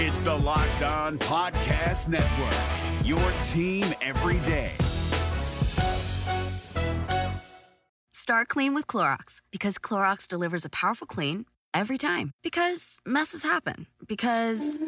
It's the Locked On Podcast Network, your team every day. Start clean with Clorox because Clorox delivers a powerful clean every time. Because messes happen. Because.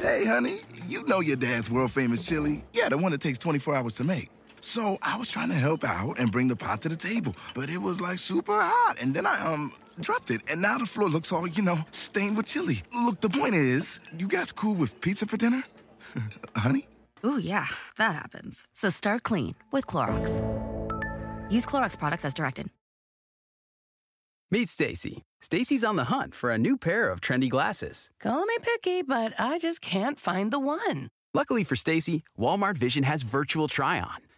Hey, honey, you know your dad's world famous chili. Yeah, the one that takes 24 hours to make. So I was trying to help out and bring the pot to the table, but it was like super hot. And then I, um, dropped it, and now the floor looks all, you know, stained with chili. Look, the point is, you guys cool with pizza for dinner? Honey? Ooh, yeah, that happens. So start clean with Clorox. Use Clorox products as directed. Meet Stacy. Stacy's on the hunt for a new pair of trendy glasses. Call me picky, but I just can't find the one. Luckily for Stacy, Walmart Vision has virtual try on.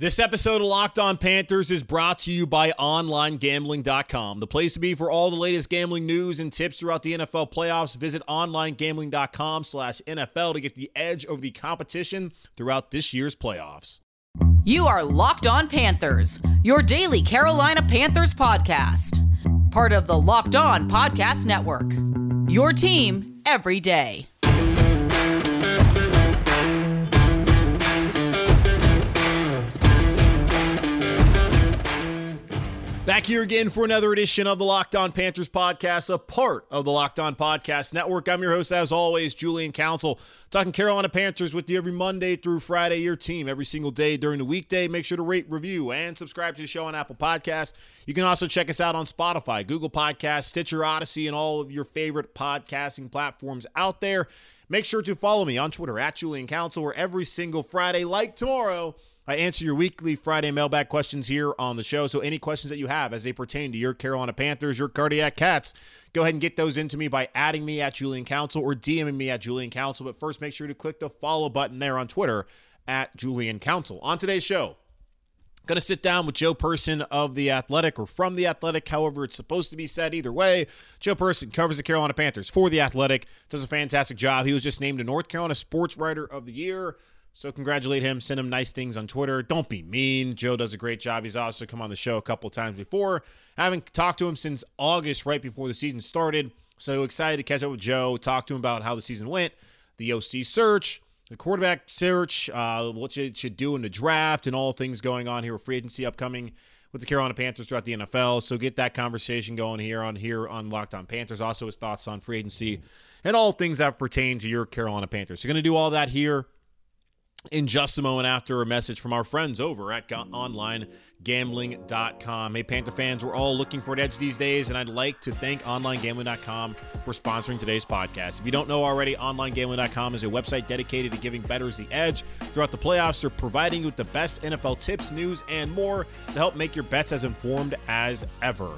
This episode of Locked On Panthers is brought to you by OnlineGambling.com, the place to be for all the latest gambling news and tips throughout the NFL playoffs. Visit OnlineGambling.com slash NFL to get the edge over the competition throughout this year's playoffs. You are Locked On Panthers, your daily Carolina Panthers podcast. Part of the Locked On Podcast Network. Your team every day. Back here again for another edition of the Locked On Panthers podcast, a part of the Locked On Podcast Network. I'm your host, as always, Julian Council, talking Carolina Panthers with you every Monday through Friday, your team every single day during the weekday. Make sure to rate, review, and subscribe to the show on Apple Podcasts. You can also check us out on Spotify, Google Podcasts, Stitcher, Audacy, and all of your favorite podcasting platforms out there. Make sure to follow me on Twitter at Julian Council, where every single Friday, like tomorrow, I answer your weekly Friday mailbag questions here on the show. So any questions that you have as they pertain to your Carolina Panthers, your cardiac cats, go ahead and get those into me by adding me at Julian Council or DMing me at Julian Council. But first, make sure to click the follow button there on Twitter at Julian Council. On today's show, Going to sit down with Joe Person of The Athletic or from The Athletic, however it's supposed to be said. Either way, Joe Person covers the Carolina Panthers for The Athletic, does a fantastic job. He was just named a North Carolina Sports Writer of the Year. So congratulate him. Send him nice things on Twitter. Don't be mean. Joe does a great job. He's also come on the show a couple times before. I haven't talked to him since August, right before the season started. So excited to catch up with Joe, talk to him about how the season went, the OC search, the quarterback search, uh, what you should do in the draft, and all things going on here with free agency upcoming with the Carolina Panthers throughout the NFL. So get that conversation going here on here on Locked On Panthers. Also his thoughts on free agency and all things that pertain to your Carolina Panthers. So going to do all that here in just a moment after a message from our friends over at onlinegambling.com. Hey, Panther fans, we're all looking for an edge these days, and I'd like to thank onlinegambling.com for sponsoring today's podcast. If you don't know already, onlinegambling.com is a website dedicated to giving bettors the edge throughout the playoffs. They're providing you with the best NFL tips, news, and more to help make your bets as informed as ever.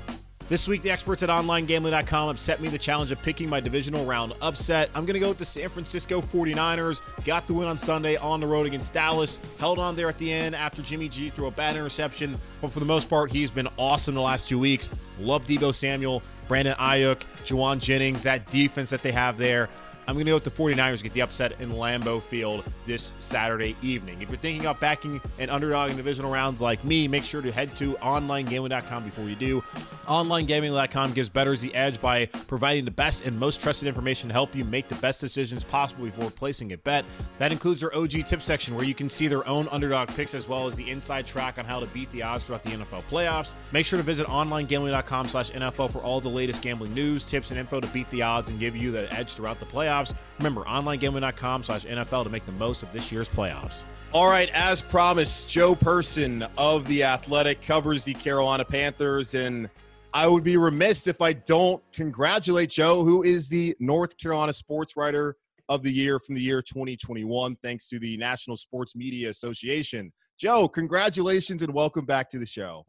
This week, the experts at OnlineGambling.com have set me the challenge of picking my divisional round upset. I'm going to go with the San Francisco 49ers. Got the win on Sunday on the road against Dallas. Held on there at the end after Jimmy G threw a bad interception. But for the most part, he's been awesome the last two weeks. Love Deebo Samuel, Brandon Aiyuk, Jauan Jennings, that defense that they have there. I'm going to go with the 49ers to get the upset in Lambeau Field this Saturday evening. If you're thinking about backing an underdog in divisional rounds like me, make sure to head to onlinegambling.com before you do. Onlinegambling.com gives bettors the edge by providing the best and most trusted information to help you make the best decisions possible before placing a bet. That includes their OG tip section where you can see their own underdog picks as well as the inside track on how to beat the odds throughout the NFL playoffs. Make sure to visit onlinegambling.com slash NFL for all the latest gambling news, tips, and info to beat the odds and give you the edge throughout the playoffs playoffs. Remember, onlinegambling.com slash NFL to make the most of this year's playoffs. All right, as promised, Joe Person of The Athletic covers the Carolina Panthers. And I would be remiss if I don't congratulate Joe, who is the North Carolina Sports Writer of the Year from the year 2021, thanks to the National Sports Media Association. Joe, congratulations and welcome back to the show.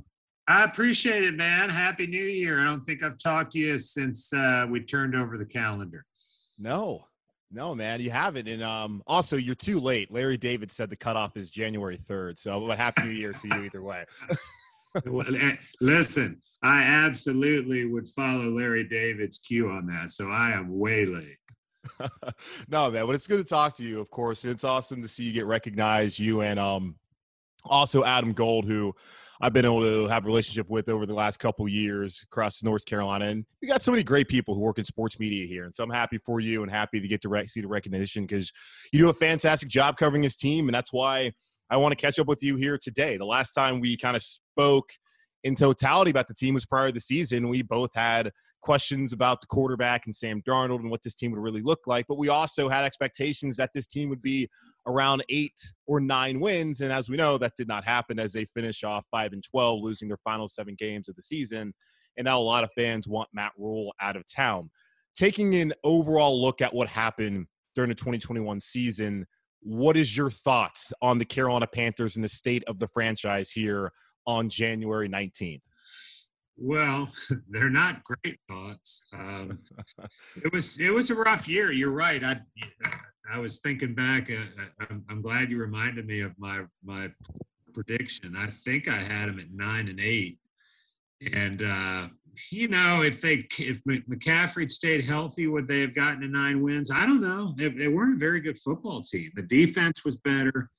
I appreciate it, man. Happy New Year. I don't think I've talked to you since uh, we turned over the calendar. No, no, man, you haven't. And um, also, you're too late. Larry David said the cutoff is January 3rd. So, but happy New Year to you either way. Listen, I absolutely would follow Larry David's cue on that. So I am way late. no, man, but it's good to talk to you, of course. It's awesome to see you get recognized. You and um, also Adam Gold, who I've been able to have a relationship with over the last couple years across North Carolina. And we got so many great people who work in sports media here. And so I'm happy for you and happy to get to see the recognition because you do a fantastic job covering this team. And that's why I want to catch up with you here today. The last time we kind of spoke in totality about the team was prior to the season. We both had questions about the quarterback and Sam Darnold and what this team would really look like. But we also had expectations that this team would be around eight or nine wins. And as we know, that did not happen as they finish off five and 12, losing their final seven games of the season. And now a lot of fans want Matt Rhule out of town. Taking an overall look at what happened during the 2021 season, what is your thoughts on the Carolina Panthers and the state of the franchise here on January 19th? Well, they're not great thoughts. Um, it was it was a rough year. You're right. I I was thinking back. Uh, uh, I'm, I'm, glad you reminded me of my my prediction. I think I had them at nine and eight, and uh, you know if they if McCaffrey stayed healthy, would they have gotten to nine wins? I don't know. They, they weren't a very good football team. The defense was better,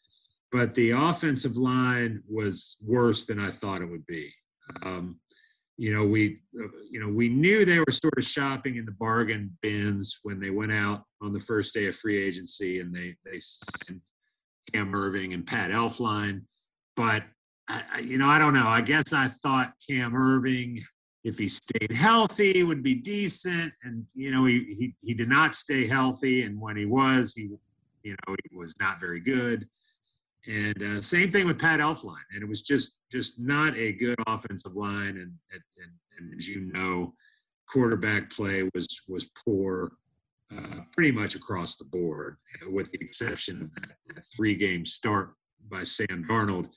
but the offensive line was worse than I thought it would be. Um, you know we uh, you know we knew they were sort of shopping in the bargain bins when they went out on the first day of free agency and they they signed Cam Erving and Pat Elflein but I, you know I don't know. I guess I thought Cam Erving, if he stayed healthy would be decent. And you know he he, he did not stay healthy. And when he was he you know he was not very good and uh, same thing with Pat Elflein, and it was just just not a good offensive line, and, and, and as you know, quarterback play was was poor, uh, pretty much across the board, with the exception of that, that three game start by Sam Darnold,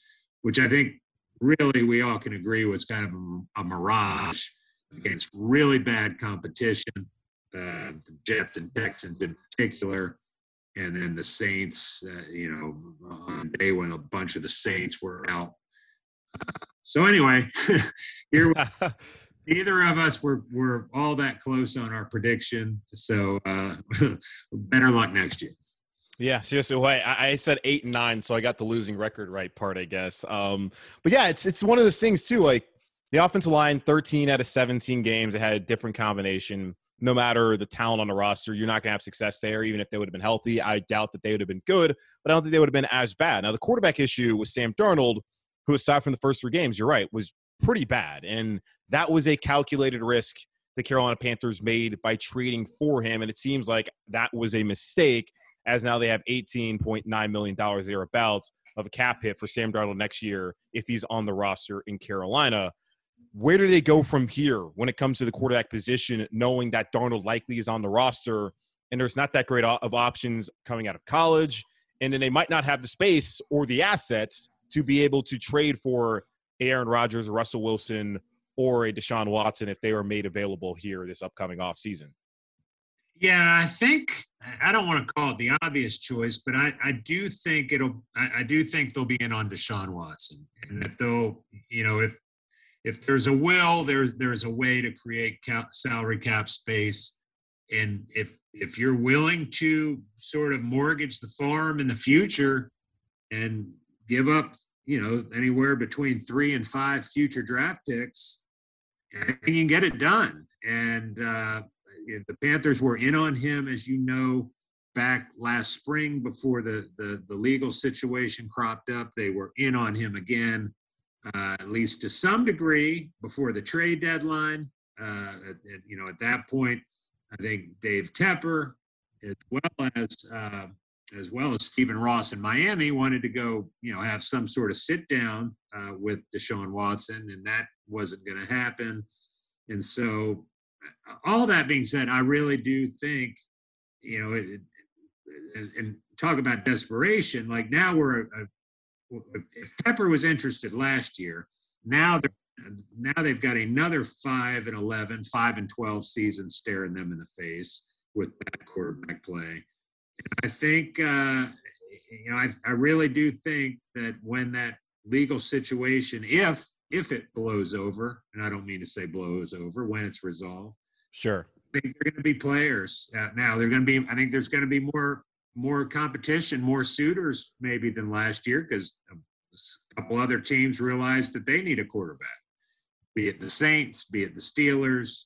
which I think really we all can agree was kind of a, a mirage against really bad competition, uh, the Jets and Texans in particular and then the Saints, uh, you know, on day when a bunch of the Saints were out. Uh, so anyway, here neither of us were were all that close on our prediction. So uh, better luck next year. Yeah, seriously. Well, I, I, said eight and nine, so I got the losing record right part, I guess. Um, but yeah, it's it's one of those things too. Like the offensive line, thirteen out of seventeen games, it had a different combination no matter the talent on the roster, you're not going to have success there, even if they would have been healthy. I doubt that they would have been good, but I don't think they would have been as bad. Now, the quarterback issue with Sam Darnold, who aside from the first three games, you're right, was pretty bad. And that was a calculated risk the Carolina Panthers made by trading for him. And it seems like that was a mistake, as now they have $18.9 million thereabouts of a cap hit for Sam Darnold next year if he's on the roster in Carolina where do they go from here when it comes to the quarterback position, knowing that Darnold likely is on the roster and there's not that great of options coming out of college, and then they might not have the space or the assets to be able to trade for Aaron Rodgers, Russell Wilson, or a Deshaun Watson if they are made available here this upcoming offseason? Yeah, I think I don't want to call it the obvious choice, but I, I do think it'll I, I do think they'll be in on Deshaun Watson. And that they'll, you know, if if there's a will, there, there's a way to create cap, salary cap space. And if if you're willing to sort of mortgage the farm in the future and give up, you know, anywhere between three and five future draft picks, you can get it done. And uh, the Panthers were in on him, as you know, back last spring before the, the, the legal situation cropped up. They were in on him again uh, at least to some degree, before the trade deadline. Uh, at, at, you know, at that point, I think Dave Tepper, as well as uh, as well as Stephen Ross in Miami, wanted to go, you know, have some sort of sit down uh, with Deshaun Watson, and that wasn't going to happen. And so, all that being said, I really do think, you know, it, it, and talk about desperation. Like now we're a, if Tepper was interested last year, now they're now they've got another five and 11, five and 12 season staring them in the face with that quarterback play. And I think, uh, you know, I, I really do think that when that legal situation, if if it blows over, and I don't mean to say blows over when it's resolved. Sure. I think they're going to be players uh, now. They're going to be. I think there's going to be more more competition, more suitors maybe than last year because a couple other teams realized that they need a quarterback, be it the Saints, be it the Steelers.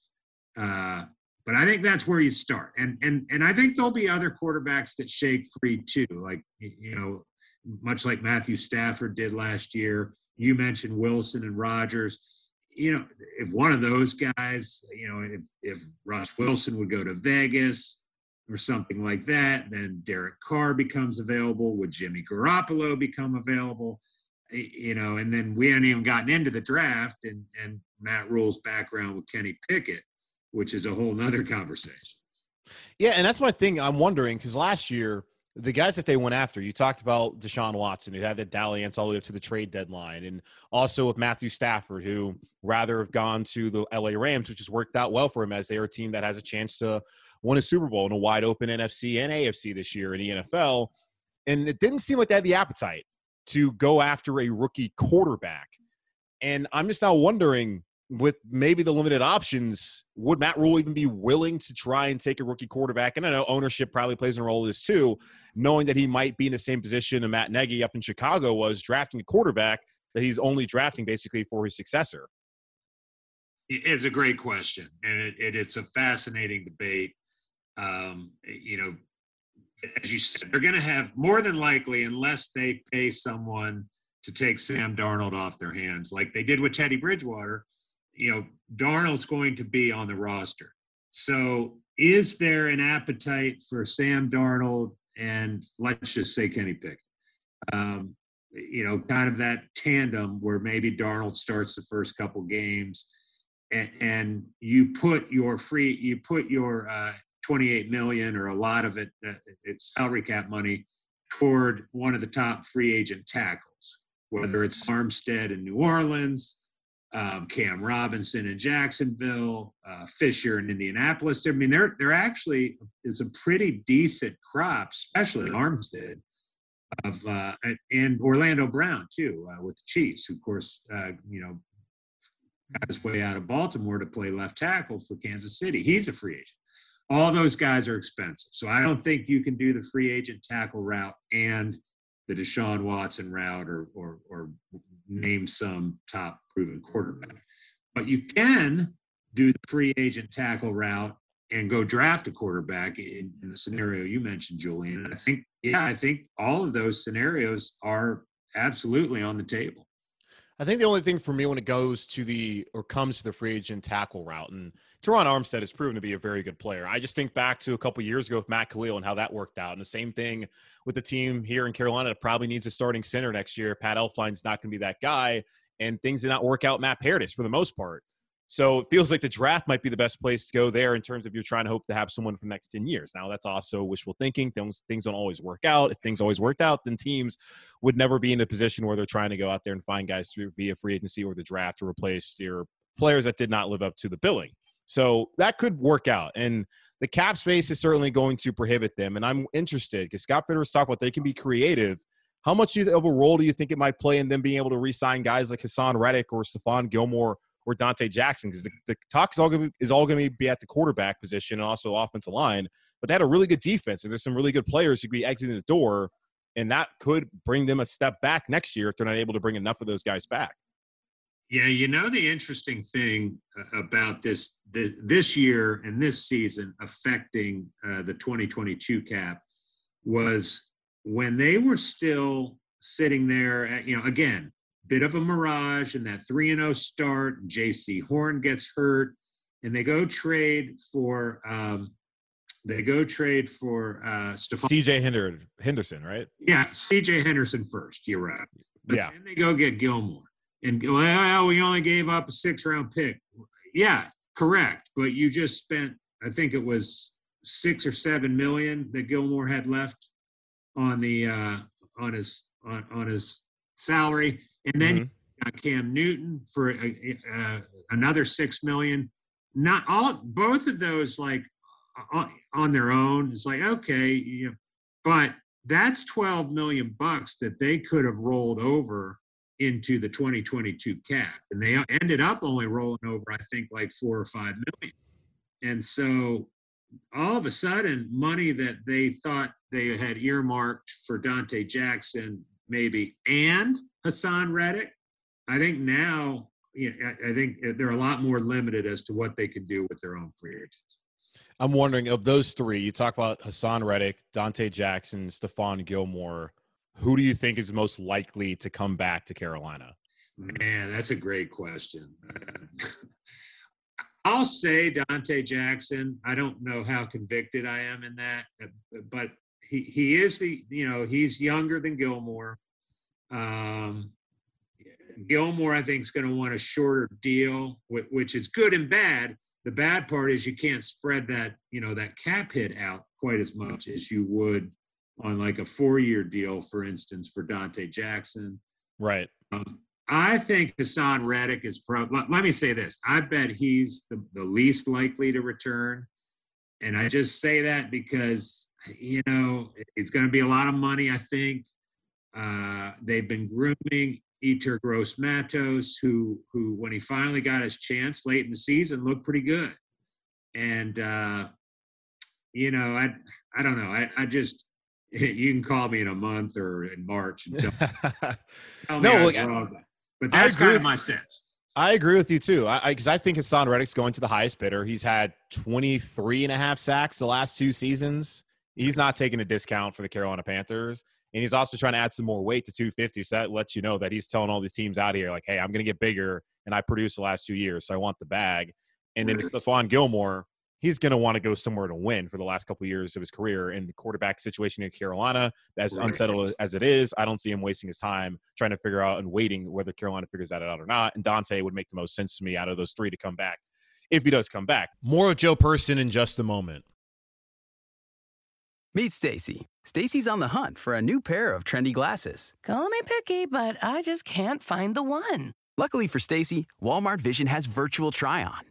Uh, but I think that's where you start, and and and I think there'll be other quarterbacks that shake free too, like you know, much like Matthew Stafford did last year. You mentioned Wilson and Rodgers. You know, if one of those guys, you know, if if Russ Wilson would go to Vegas or something like that, then Derek Carr becomes available. Would Jimmy Garoppolo become available? You know, and then we haven't even gotten into the draft and and Matt Rhule's background with Kenny Pickett, which is a whole nother conversation. Yeah, and that's my thing. I'm wondering because last year the guys that they went after, you talked about Deshaun Watson, who had the dalliance all the way up to the trade deadline, and also with Matthew Stafford, who rather have gone to the LA Rams, which has worked out well for him as they are a team that has a chance to win a Super Bowl in a wide open NFC and AFC this year in the NFL. And it didn't seem like they had the appetite to go after a rookie quarterback. And I'm just now wondering with maybe the limited options, would Matt Rhule even be willing to try and take a rookie quarterback? And I know ownership probably plays a role in this too, knowing that he might be in the same position that Matt Nagy up in Chicago was drafting a quarterback that he's only drafting basically for his successor. It's a great question, and it, it, it's a fascinating debate. Um, you know, as you said, they're going to have more than likely, unless they pay someone to take Sam Darnold off their hands, like they did with Teddy Bridgewater you know, Darnold's going to be on the roster. So is there an appetite for Sam Darnold and let's just say Kenny Pick? Um, you know, kind of that tandem where maybe Darnold starts the first couple games and, and you put your free, you put your uh, 28 million or a lot of it, uh, it's salary cap money toward one of the top free agent tackles, whether it's Armstead in New Orleans, um, Cam Robinson in Jacksonville, uh, Fisher in Indianapolis. I mean, they're they're actually is a pretty decent crop, especially Armstead, of uh, and Orlando Brown too uh, with the Chiefs, of course uh, you know got his way out of Baltimore to play left tackle for Kansas City. He's a free agent. All those guys are expensive, so I don't think you can do the free agent tackle route and the Deshaun Watson route or or, or name some top proven quarterback. But you can do the free agent tackle route and go draft a quarterback in, in, the scenario you mentioned, Julian. And I think, yeah, I think all of those scenarios are absolutely on the table. I think the only thing for me when it goes to the or comes to the free agent tackle route, and Terron Armstead has proven to be a very good player. I just think back to a couple years ago with Matt Kalil and how that worked out. And the same thing with the team here in Carolina that probably needs a starting center next year. Pat Elflein's not going to be that guy. And things did not work out Matt Paradis for the most part. So it feels like the draft might be the best place to go there in terms of you're trying to hope to have someone for the next 10 years. Now, that's also wishful thinking. Things, things don't always work out. If things always worked out, then teams would never be in a position where they're trying to go out there and find guys through via free agency or the draft to replace your players that did not live up to the billing. So that could work out. And the cap space is certainly going to prohibit them. And I'm interested because Scott Fitter's talked about they can be creative. How much of a role do you think it might play in them being able to re-sign guys like Haason Reddick or Stephon Gilmore or Donte Jackson? Because the, the talk is all going to be at the quarterback position and also offensive line. But they had a really good defense, and there's some really good players who could be exiting the door, and that could bring them a step back next year if they're not able to bring enough of those guys back. Yeah, you know the interesting thing uh, about this the, this year and this season affecting uh, the 2022 cap was when they were still sitting there. At, you know, again, bit of a mirage in that three and zero oh start. Jaycee Horn gets hurt, and they go trade for um, they go trade for uh, C.J. Henderson, right? Yeah, C.J. Henderson first. You're right. But yeah. Then they go get Gilmore and well, we only gave up a six round pick. Yeah, correct. But you just spent, I think it was six or seven million that Gilmore had left on the uh, on his on, on his salary, and then mm-hmm. Cam Newton for uh, another six million. Not all, both of those like on, on their own. It's like okay, you know, but that's twelve million bucks that they could have rolled over into the 2022 cap, and they ended up only rolling over, I think, like four or five million. And so all of a sudden, money that they thought they had earmarked for Donte Jackson, maybe, and Haason Reddick, I think now, you know, I think they're a lot more limited as to what they can do with their own free agents. I'm wondering of those three, you talk about Haason Reddick, Donte Jackson, Stephon Gilmore. Who do you think is most likely to come back to Carolina? Man, that's a great question. I'll say Donte Jackson. I don't know how convicted I am in that, but he he is the you know he's younger than Gilmore. Um, Gilmore, I think, is going to want a shorter deal, which is good and bad. The bad part is you can't spread that you know that cap hit out quite as much as you would on like a four-year deal, for instance, for Donte Jackson. Right. Um, I think Haason Reddick is probably, let me say this. I bet he's the, the least likely to return. And I just say that because, you know, it's going to be a lot of money, I think. Uh, they've been grooming Yetur Gross Matos, who, who, when he finally got his chance late in the season, looked pretty good. And, uh, you know, I, I don't know. I, I just, you can call me in a month or in March and tell, tell me no, look, wrong. But that's kind of my sense. I agree with you too. I because I, I, think Haason Reddick's going to the highest bidder. He's had 23 and a half sacks the last two seasons. He's not taking a discount for the Carolina Panthers. And he's also trying to add some more weight to 250. So that lets you know that he's telling all these teams out here, like, hey, I'm going to get bigger and I produced the last two years. So I want the bag. And then Stephon Gilmore, he's going to want to go somewhere to win for the last couple of years of his career. And the quarterback situation in Carolina, as unsettled as it is, I don't see him wasting his time trying to figure out and waiting whether Carolina figures that out or not. And Donte would make the most sense to me out of those three to come back if he does come back. More of Joe Person in just a moment. Meet Stacy. Stacy's on the hunt for a new pair of trendy glasses. Call me picky, but I just can't find the one. Luckily for Stacy, Walmart Vision has virtual try on.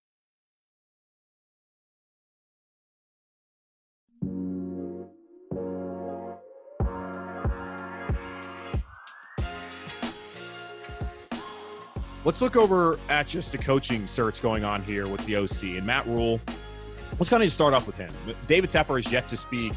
Let's look over at just the coaching search going on here with the OC and Matt Rhule. Let's kind of start off with him. David Tepper is yet to speak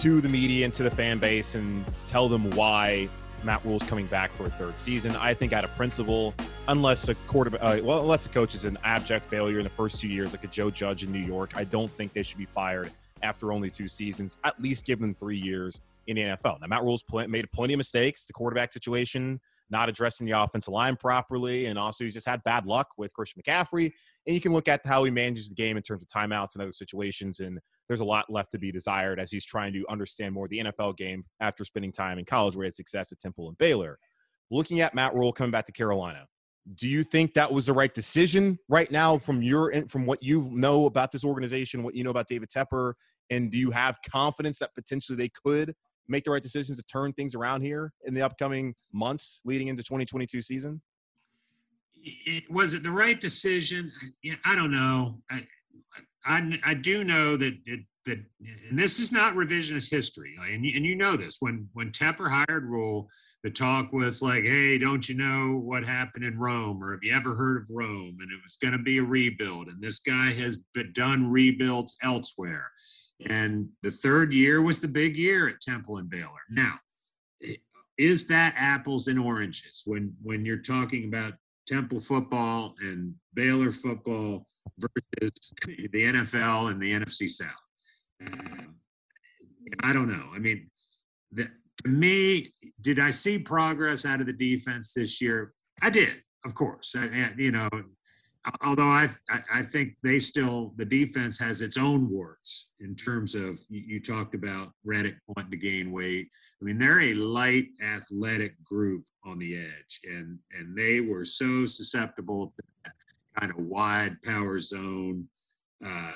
to the media and to the fan base and tell them why Matt Rhule's coming back for a third season. I think out of principle, unless a quarterback, uh, well, unless the coach is an abject failure in the first two years, like a Joe Judge in New York, I don't think they should be fired after only two seasons. At least give them three years in the NFL. Now, Matt Rhule's pl- made plenty of mistakes. The quarterback situation not addressing the offensive line properly, and also he's just had bad luck with Christian McCaffrey. And you can look at how he manages the game in terms of timeouts and other situations, and there's a lot left to be desired as he's trying to understand more the NFL game after spending time in college where he had success at Temple and Baylor. Looking at Matt Rhule coming back to Carolina, do you think that was the right decision right now from your from what you know about this organization, what you know about David Tepper, and do you have confidence that potentially they could make the right decisions to turn things around here in the upcoming months leading into 2022 season? It, was it the right decision? Yeah, I don't know. I, I, I do know that it, that, and this is not revisionist history, and you, and you know this. When when Tepper hired Rhule, the talk was like, "Hey, don't you know what happened in Rome, or have you ever heard of Rome?" And it was going to be a rebuild, and this guy has done rebuilds elsewhere. And the third year was the big year at Temple and Baylor. Now, is that apples and oranges when when you're talking about Temple football and Baylor football versus the NFL and the NFC South? Um, I don't know. I mean, the, to me, did I see progress out of the defense this year? I did, of course. And, you know, although I, I think they still the defense has its own warts in terms of you, talked about Reddick wanting to gain weight. I mean, they're a light athletic group on the edge, and and they were so susceptible to that kind of wide power zone, uh,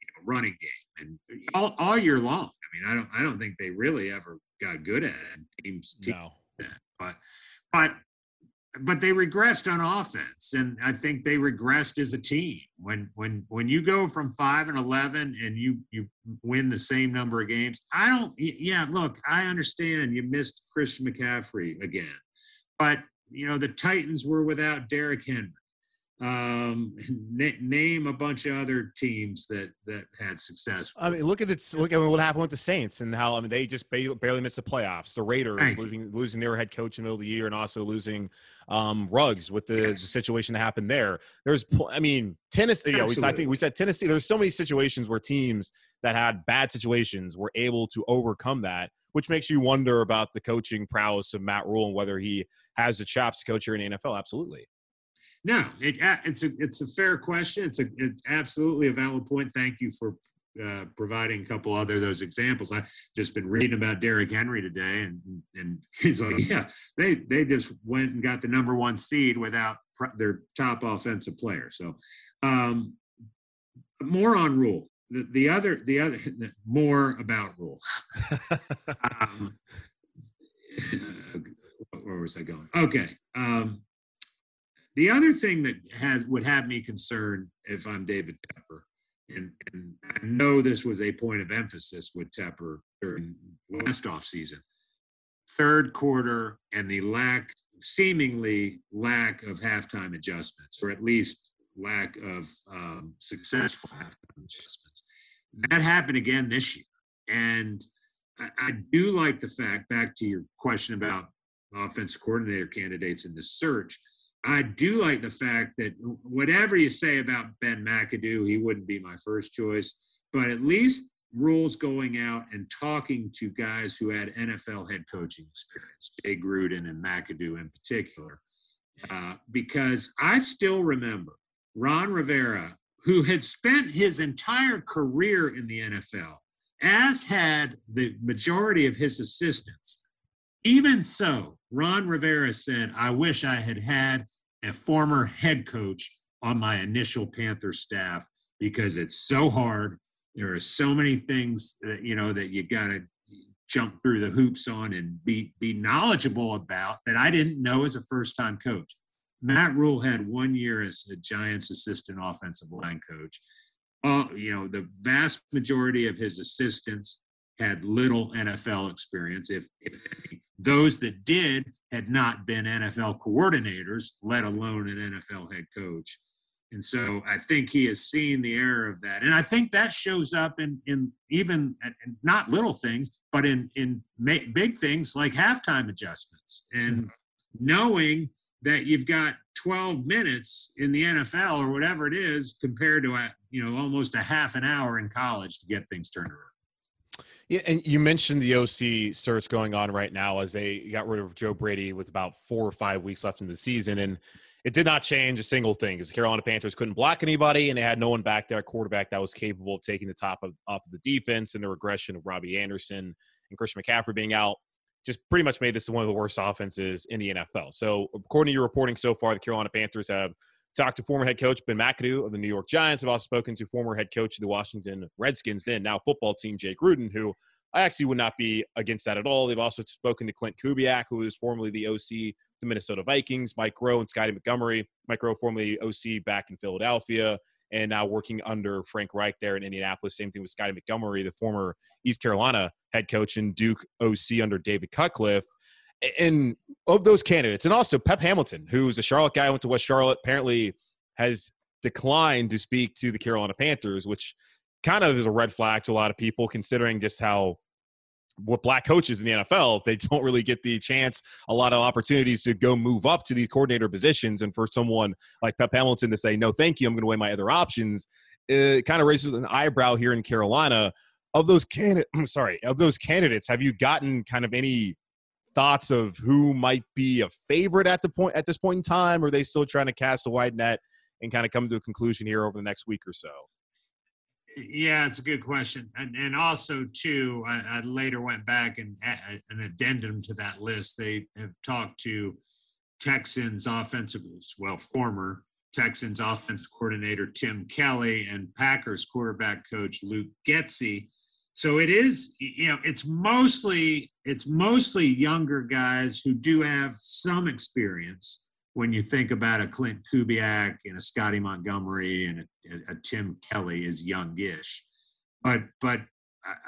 you know, running game, and all, all year long. I mean, I don't I don't think they really ever got good at it. Teams, teams No. but but but they regressed on offense and i think they regressed as a team. When when when you go from 5 and 11 and you you win the same number of games i don't yeah look i understand you missed christian mccaffrey again but you know the titans were without Derrick henry um na- name a bunch of other teams that that had success I mean, look at this. Look at what happened with the Saints and how I mean they just barely, barely missed the playoffs. The Raiders Thank you. losing losing their head coach in the middle of the year and also losing um, Ruggs with the, the situation that happened there. There's, I mean, Tennessee. You know, we, I think we said Tennessee. There's so many situations where teams that had bad situations were able to overcome that, which makes you wonder about the coaching prowess of Matt Rhule and whether he has the chops to coach here in the NFL. Absolutely. No, it, uh, it's a it's a fair question. It's a it's absolutely a valid point. Thank you for uh, providing a couple other those examples. I've just been reading about Derrick Henry today, and and he's like, yeah, they they just went and got the number one seed without their top offensive player. So, um, more on Rhule. The, the other the other more about Rhule. um, where was I going? Okay. Um, the other thing that has would have me concerned if I'm David Tepper, and, and I know this was a point of emphasis with Tepper during last offseason, third quarter and the lack, seemingly lack of halftime adjustments, or at least lack of um, successful halftime adjustments. That happened again this year. And I, I do like the fact, back to your question about offense coordinator candidates in the search, I do like the fact that whatever you say about Ben McAdoo, he wouldn't be my first choice, but at least Rhule's going out and talking to guys who had NFL head coaching experience, Jay Gruden and McAdoo in particular, uh, because I still remember Ron Rivera, who had spent his entire career in the NFL, as had the majority of his assistants. Even so, Ron Rivera said, I wish I had had a former head coach on my initial Panther staff because it's so hard. There are so many things that, you know, that you got to jump through the hoops on and be, be knowledgeable about that I didn't know as a first time coach. Matt Rhule had one year as a Giants assistant offensive line coach. Uh, you know, the vast majority of his assistants had little NFL experience. If, if those that did had not been NFL coordinators, let alone an NFL head coach. And so I think he has seen the error of that. And I think that shows up in, in even and not little things, but in, in big things like halftime adjustments and mm-hmm. knowing that you've got 12 minutes in the NFL or whatever it is compared to, a, you know, almost a half an hour in college to get things turned around. Yeah, and you mentioned the OC search going on right now as they got rid of Joe Brady with about four or five weeks left in the season, and it did not change a single thing because the Carolina Panthers couldn't block anybody, and they had no one back there, quarterback that was capable of taking the top of off of the defense, and the regression of Robbie Anderson and Christian McCaffrey being out just pretty much made this one of the worst offenses in the NFL. So, according to your reporting so far, the Carolina Panthers have talked to former head coach Ben McAdoo of the New York Giants. I've also spoken to former head coach of the Washington Redskins, then now football team Jake Gruden, who I actually would not be against that at all. They've also spoken to Clint Kubiak, who was formerly the OC the Minnesota Vikings, Mike Groh and Scottie Montgomery. Mike Groh, formerly OC back in Philadelphia, and now working under Frank Reich there in Indianapolis. Same thing with Scottie Montgomery, the former East Carolina head coach and Duke OC under David Cutcliffe. And of those candidates, and also Pep Hamilton, who's a Charlotte guy, went to West Charlotte, apparently has declined to speak to the Carolina Panthers, which kind of is a red flag to a lot of people, considering just how what black coaches in the NFL, they don't really get the chance, a lot of opportunities to go move up to these coordinator positions. And for someone like Pep Hamilton to say, no, thank you, I'm going to weigh my other options, it kind of raises an eyebrow here in Carolina. Of those candidates, sorry, of those candidates, have you gotten kind of any thoughts of who might be a favorite at the point at this point in time? Or are they still trying to cast a wide net and kind of come to a conclusion here over the next week or so? Yeah, it's a good question, and and also too, I, I later went back and an addendum to that list. They have talked to Texans offensive, well, former Texans offense coordinator Tim Kelly and Packers quarterback coach Luke Getsy, so it is you know it's mostly it's mostly younger guys who do have some experience when you think about a clint kubiak and a scottie montgomery and a, a tim kelly is youngish but but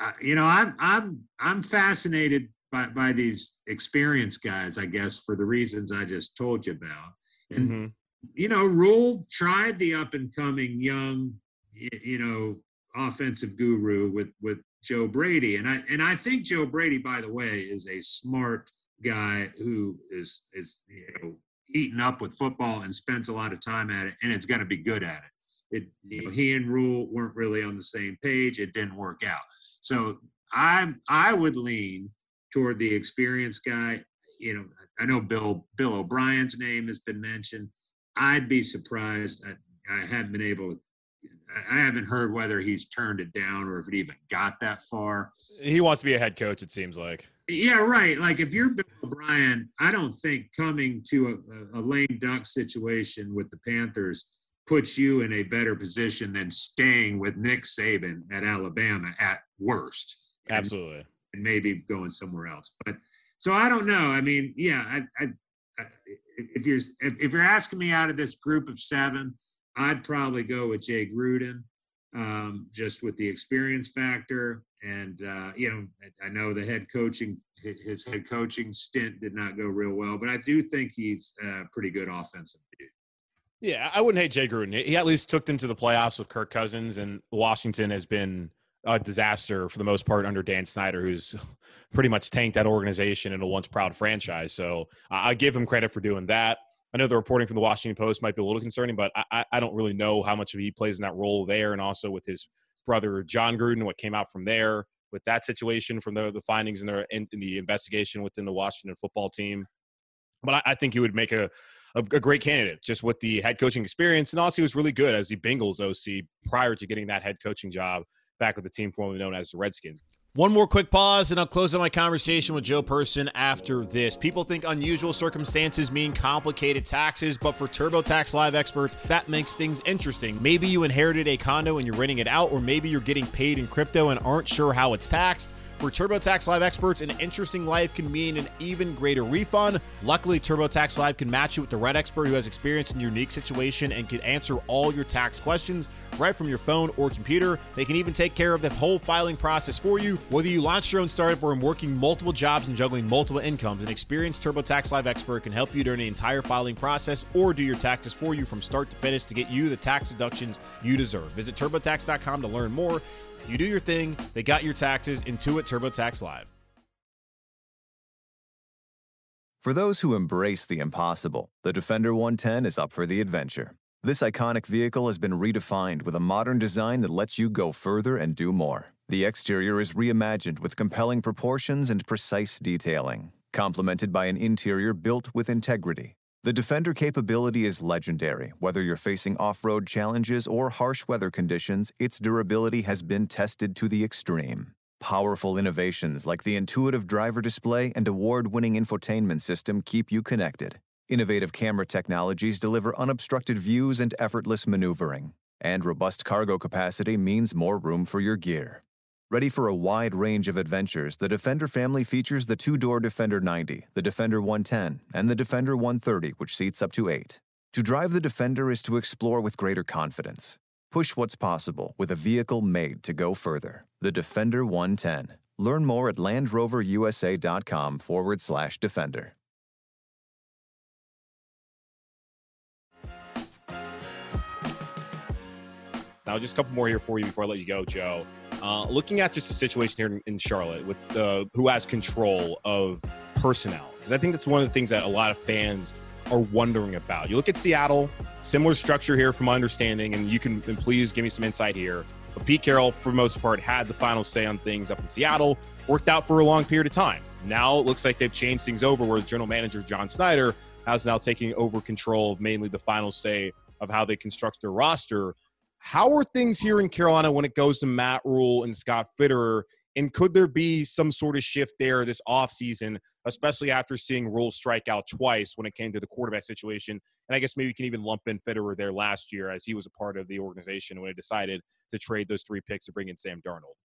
uh, you know i'm i'm i'm fascinated by by these experienced guys i guess for the reasons i just told you about and mm-hmm. you know Rhule tried the up and coming young you know offensive guru with with Joe Brady. And I and I think Joe Brady, by the way, is a smart guy who is is you know eaten up with football and spends a lot of time at it and is going to be good at it. It you know he and Rhule weren't really on the same page. It didn't work out. So I I would lean toward the experienced guy. You know, I know Bill Bill O'Brien's name has been mentioned. I'd be surprised. I, I hadn't been able I haven't heard whether he's turned it down or if it even got that far. He wants to be a head coach, it seems like. Yeah, right. Like if you're Bill O'Brien, I don't think coming to a, a lame duck situation with the Panthers puts you in a better position than staying with Nick Saban at Alabama at worst. Absolutely. And, and maybe going somewhere else. But so I don't know. I mean, yeah, I, I, I if you're if, if you're asking me out of this group of seven, I'd probably go with Jay Gruden, um, just with the experience factor. And uh, you know, I know the head coaching, his head coaching stint did not go real well, but I do think he's a pretty good offensive dude. Yeah, I wouldn't hate Jay Gruden. He at least took them to the playoffs with Kirk Cousins, and Washington has been a disaster for the most part under Dan Snyder, who's pretty much tanked that organization in a once proud franchise. So I give him credit for doing that. I know the reporting from the Washington Post might be a little concerning, but I, I don't really know how much of he plays in that role there, and also with his brother Jon Gruden, what came out from there with that situation, from the, the findings in, the in, in the investigation within the Washington football team. But I, I think he would make a, a, a great candidate just with the head coaching experience, and also he was really good as the Bengals OC prior to getting that head coaching job back with the team formerly known as the Redskins. One more quick pause, and I'll close out my conversation with Joe Person after this. People think unusual circumstances mean complicated taxes, but for TurboTax Live experts, that makes things interesting. Maybe you inherited a condo and you're renting it out, or maybe you're getting paid in crypto and aren't sure how it's taxed. For TurboTax Live experts, an interesting life can mean an even greater refund. Luckily, TurboTax Live can match you with the right expert who has experience in your unique situation and can answer all your tax questions right from your phone or computer. They can even take care of the whole filing process for you. Whether you launch your own startup or are working multiple jobs and juggling multiple incomes, an experienced TurboTax Live expert can help you during the entire filing process or do your taxes for you from start to finish to get you the tax deductions you deserve. Visit TurboTax.com to learn more. You do your thing, they got your taxes. Intuit TurboTax Live. For those who embrace the impossible, the Defender 110 is up for the adventure. This iconic vehicle has been redefined with a modern design that lets you go further and do more. The exterior is reimagined with compelling proportions and precise detailing, complemented by an interior built with integrity. The Defender capability is legendary. Whether you're facing off road challenges or harsh weather conditions, its durability has been tested to the extreme. Powerful innovations like the intuitive driver display and award winning infotainment system keep you connected. Innovative camera technologies deliver unobstructed views and effortless maneuvering. And robust cargo capacity means more room for your gear. Ready for a wide range of adventures, the Defender family features the two door Defender 90, the Defender 110, and the Defender 130, which seats up to eight. To drive the Defender is to explore with greater confidence. Push what's possible with a vehicle made to go further. The Defender 110. Learn more at LandRoverUSA.com forward slash Defender. Now, just a couple more here for you before I let you go, Joe. Uh, looking at just the situation here in, in Charlotte with who has control of personnel, because I think that's one of the things that a lot of fans are wondering about. You look at Seattle, similar structure here from my understanding, and you can and please give me some insight here. But Pete Carroll, for the most part, had the final say on things up in Seattle, worked out for a long period of time. Now it looks like they've changed things over where general manager John Schneider has now taking over control of mainly the final say of how they construct their roster. How are things here in Carolina when it goes to Matt Rhule and Scott Fitterer? And could there be some sort of shift there this offseason, especially after seeing Rhule strike out twice when it came to the quarterback situation? And I guess maybe you can even lump in Fitterer there last year as he was a part of the organization when it decided to trade those three picks to bring in Sam Darnold.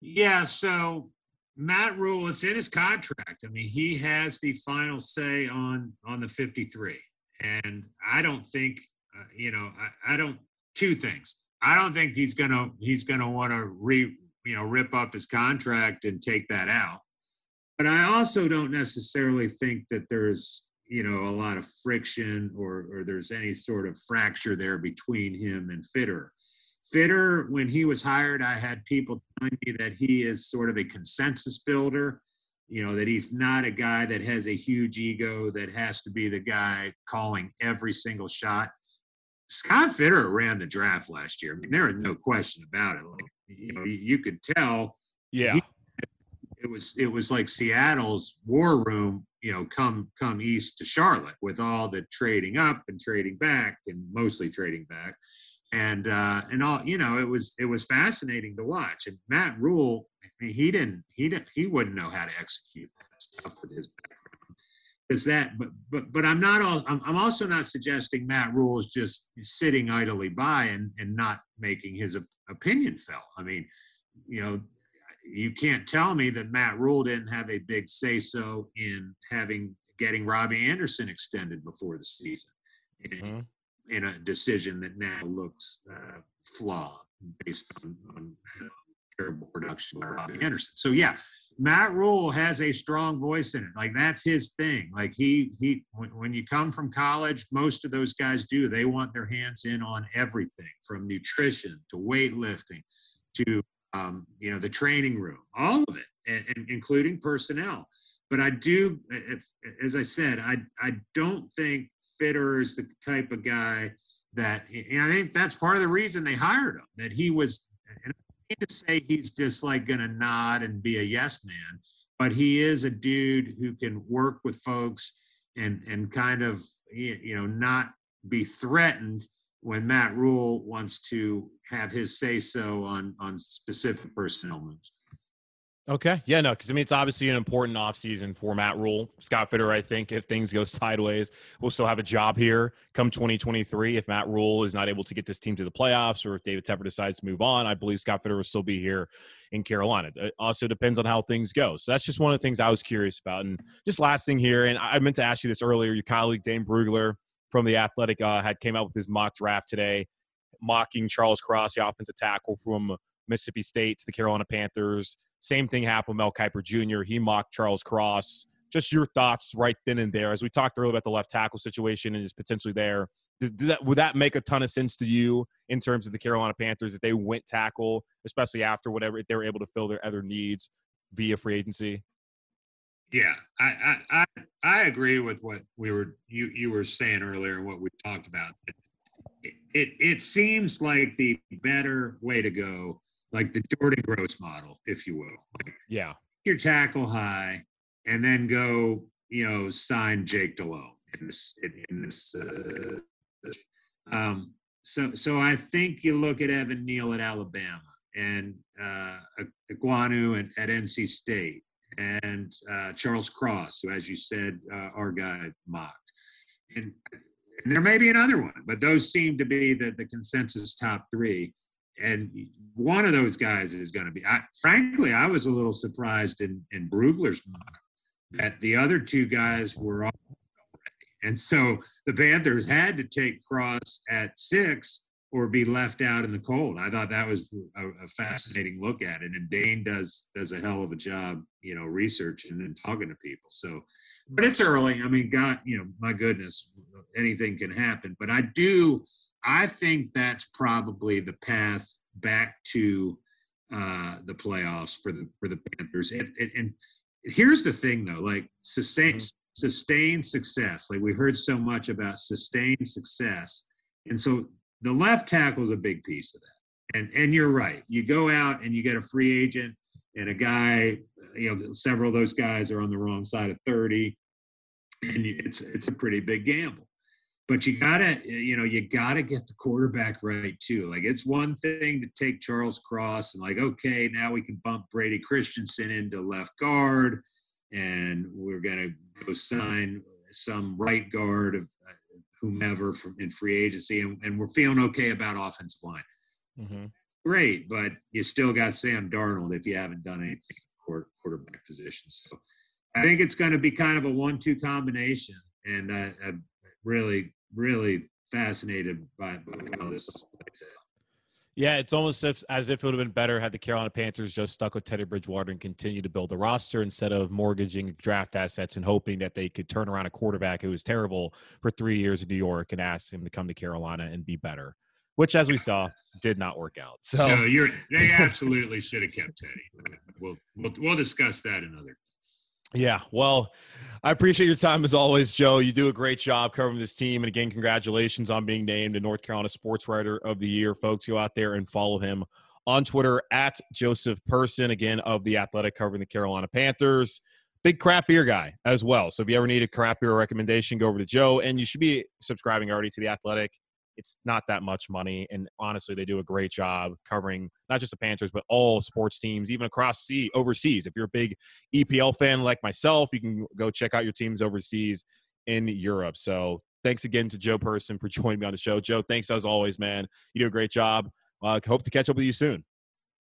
Yeah, so Matt Rhule, it's in his contract. I mean, he has the final say on on the 53, and I don't think, uh, you know, I, I don't. Two things. I don't think he's gonna he's gonna want to re you know rip up his contract and take that out. But I also don't necessarily think that there's you know a lot of friction or or there's any sort of fracture there between him and Fitterer. Fitterer, when he was hired, I had people telling me that he is sort of a consensus builder. You know, that he's not a guy that has a huge ego that has to be the guy calling every single shot. Scott Fitterer ran the draft last year. I mean, there is no question about it. Like, you know, you could tell. Yeah. He, it was it was like Seattle's war room, you know, come come east to Charlotte with all the trading up and trading back and mostly trading back and uh, and all you know it was it was fascinating to watch and matt Rhule, I mean, he didn't he didn't he wouldn't know how to execute that stuff with his background is that but but but i'm not all I'm, I'm also not suggesting matt rhule is just sitting idly by and and not making his opinion felt i mean you know you can't tell me that matt rhule didn't have a big say so in having getting robbie anderson extended before the season. Mm-hmm. In a decision that now looks uh, flawed based on, on production by Robbie Anderson. So yeah, Matt Rhule has a strong voice in it. Like that's his thing. Like he he when, when you come from college, most of those guys do. They want their hands in on everything from nutrition to weightlifting to um, you know the training room, all of it, and, and including personnel. But I do, if, as I said, I I don't think fitterer is the type of guy that and I think that's part of the reason they hired him. That he was and to say he's just like gonna nod and be a yes man, but he is a dude who can work with folks and and kind of you know not be threatened when Matt Rhule wants to have his say so on on specific personnel moves. Okay. Yeah, no, because I mean, it's obviously an important offseason for Matt Rhule. Scott Fitterer, I think, if things go sideways, will still have a job here come 2023. If Matt Rhule is not able to get this team to the playoffs or if David Tepper decides to move on, I believe Scott Fitterer will still be here in Carolina. It also depends on how things go. So that's just one of the things I was curious about. And just last thing here, and I meant to ask you this earlier, your colleague Dane Brugler from The Athletic uh, had came out with his mock draft today, mocking Charles Cross, the offensive tackle from Mississippi State to the Carolina Panthers same thing happened with Mel Kiper Jr. He mocked Charles Cross. Just your thoughts right then and there. As we talked earlier about the left tackle situation and is potentially there. Did, did that, would that make a ton of sense to you in terms of the Carolina Panthers if they went tackle, especially after whatever if they were able to fill their other needs via free agency? Yeah, I, I I agree with what we were you you were saying earlier, and what we talked about. It, it, it seems like the better way to go like the Jordan Gross model, if you will. Like yeah. Your tackle high and then go, you know, sign Jake Delhomme in this, in, this, uh, um, so, so I think you look at Evan Neal at Alabama and uh, Ekwonu at, at NC State and uh, Charles Cross, who, as you said, uh, our guy mocked. And, and there may be another one, but those seem to be the, the consensus top three and one of those guys is going to be. I, frankly, I was a little surprised in in Brugler's mock that the other two guys were all and so the Panthers had to take Cross at six or be left out in the cold. I thought that was a, a, fascinating look at it. And Dane does does a hell of a job, you know, researching and talking to people. So, but it's early. I mean, God, you know, my goodness, anything can happen. But I do I think that's probably the path back to uh, the playoffs for the for the Panthers. And, and, and here's the thing, though: like sustain mm-hmm. sustained success. Like we heard so much about sustained success, and so the left tackle is a big piece of that. And and you're right. You go out and you get a free agent and a guy. You know, several of those guys are on the wrong side of thirty, and it's it's a pretty big gamble but you gotta you know you gotta get the quarterback right too like it's one thing to take charles cross and like okay now we can bump brady christensen into left guard and we're gonna go sign some right guard of uh, whomever from in free agency and, and we're feeling okay about offensive line mm-hmm. great, but you still got Sam Darnold if you haven't done anything for quarterback position. So I think it's going to be kind of a one-two combination, and uh, I'm really, really fascinated by, by how this plays out. Yeah, it's almost as if, as if it would have been better had the Carolina Panthers just stuck with Teddy Bridgewater and continued to build the roster instead of mortgaging draft assets and hoping that they could turn around a quarterback who was terrible for three years in New York and ask him to come to Carolina and be better, which, as we saw, did not work out. So no, you're they absolutely should have kept Teddy. We'll, we'll we'll discuss that another. Yeah, well, I appreciate your time as always, Joe. You do a great job covering this team. And again, congratulations on being named a North Carolina Sports Writer of the Year. Folks, go out there and follow him on Twitter at Joseph Person, again, of The Athletic, covering the Carolina Panthers. Big crap beer guy as well. So if you ever need a crap beer recommendation, go over to Joe. And you should be subscribing already to The Athletic it's not that much money. And honestly, they do a great job covering not just the Panthers, but all sports teams, even across sea overseas. If you're a big EPL fan like myself, you can go check out your teams overseas in Europe. So thanks again to Joe Person for joining me on the show. Joe, thanks as always, man. You do a great job. Uh, hope to catch up with you soon.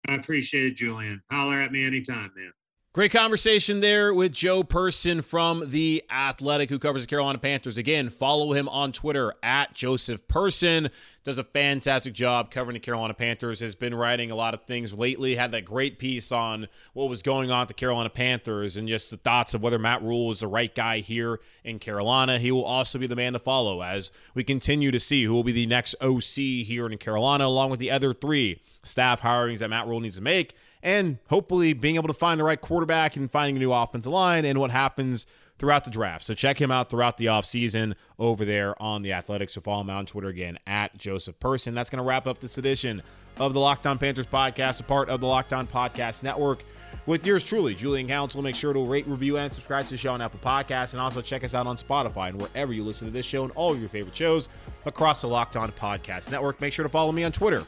I appreciate it, Julian. Holler at me anytime, man. Great conversation there with Joe Person from The Athletic, who covers the Carolina Panthers. Again, follow him on Twitter at Joseph Person. Does a fantastic job covering the Carolina Panthers. Has been writing a lot of things lately. Had that great piece on what was going on at the Carolina Panthers and just the thoughts of whether Matt Rhule is the right guy here in Carolina. He will also be the man to follow as we continue to see who will be the next OC here in Carolina, along with the other three staff hirings that Matt Rhule needs to make and hopefully being able to find the right quarterback and finding a new offensive line and what happens throughout the draft. So check him out throughout the offseason over there on the Athletics. So follow him on Twitter again at Joseph Person. That's going to wrap up this edition of the Locked On Panthers podcast, a part of the Locked On Podcast Network. With yours truly, Julian Council. Make sure to rate, review, and subscribe to the show on Apple Podcasts, and also check us out on Spotify and wherever you listen to this show and all of your favorite shows across the Locked On Podcast Network. Make sure to follow me on Twitter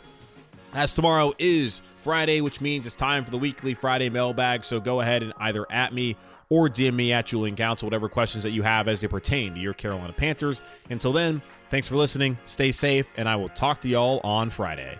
as tomorrow is Friday, which means it's time for the weekly Friday mailbag. So go ahead and either at me or DM me at Julian Council, whatever questions that you have as they pertain to your Carolina Panthers. Until then, thanks for listening. Stay safe, and I will talk to y'all on Friday.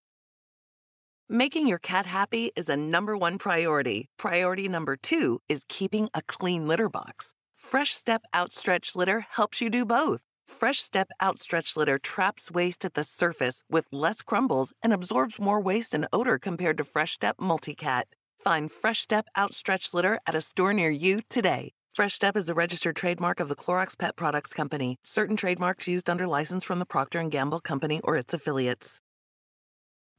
Making your cat happy is a number one priority. Priority number two is keeping a clean litter box. Fresh Step Outstretch Litter helps you do both. Fresh Step Outstretch Litter traps waste at the surface with less crumbles and absorbs more waste and odor compared to Fresh Step Multicat. Find Fresh Step Outstretch Litter at a store near you today. Fresh Step is a registered trademark of the Clorox Pet Products Company. Certain trademarks used under license from the Procter & Gamble Company or its affiliates.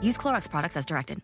Use Clorox products as directed.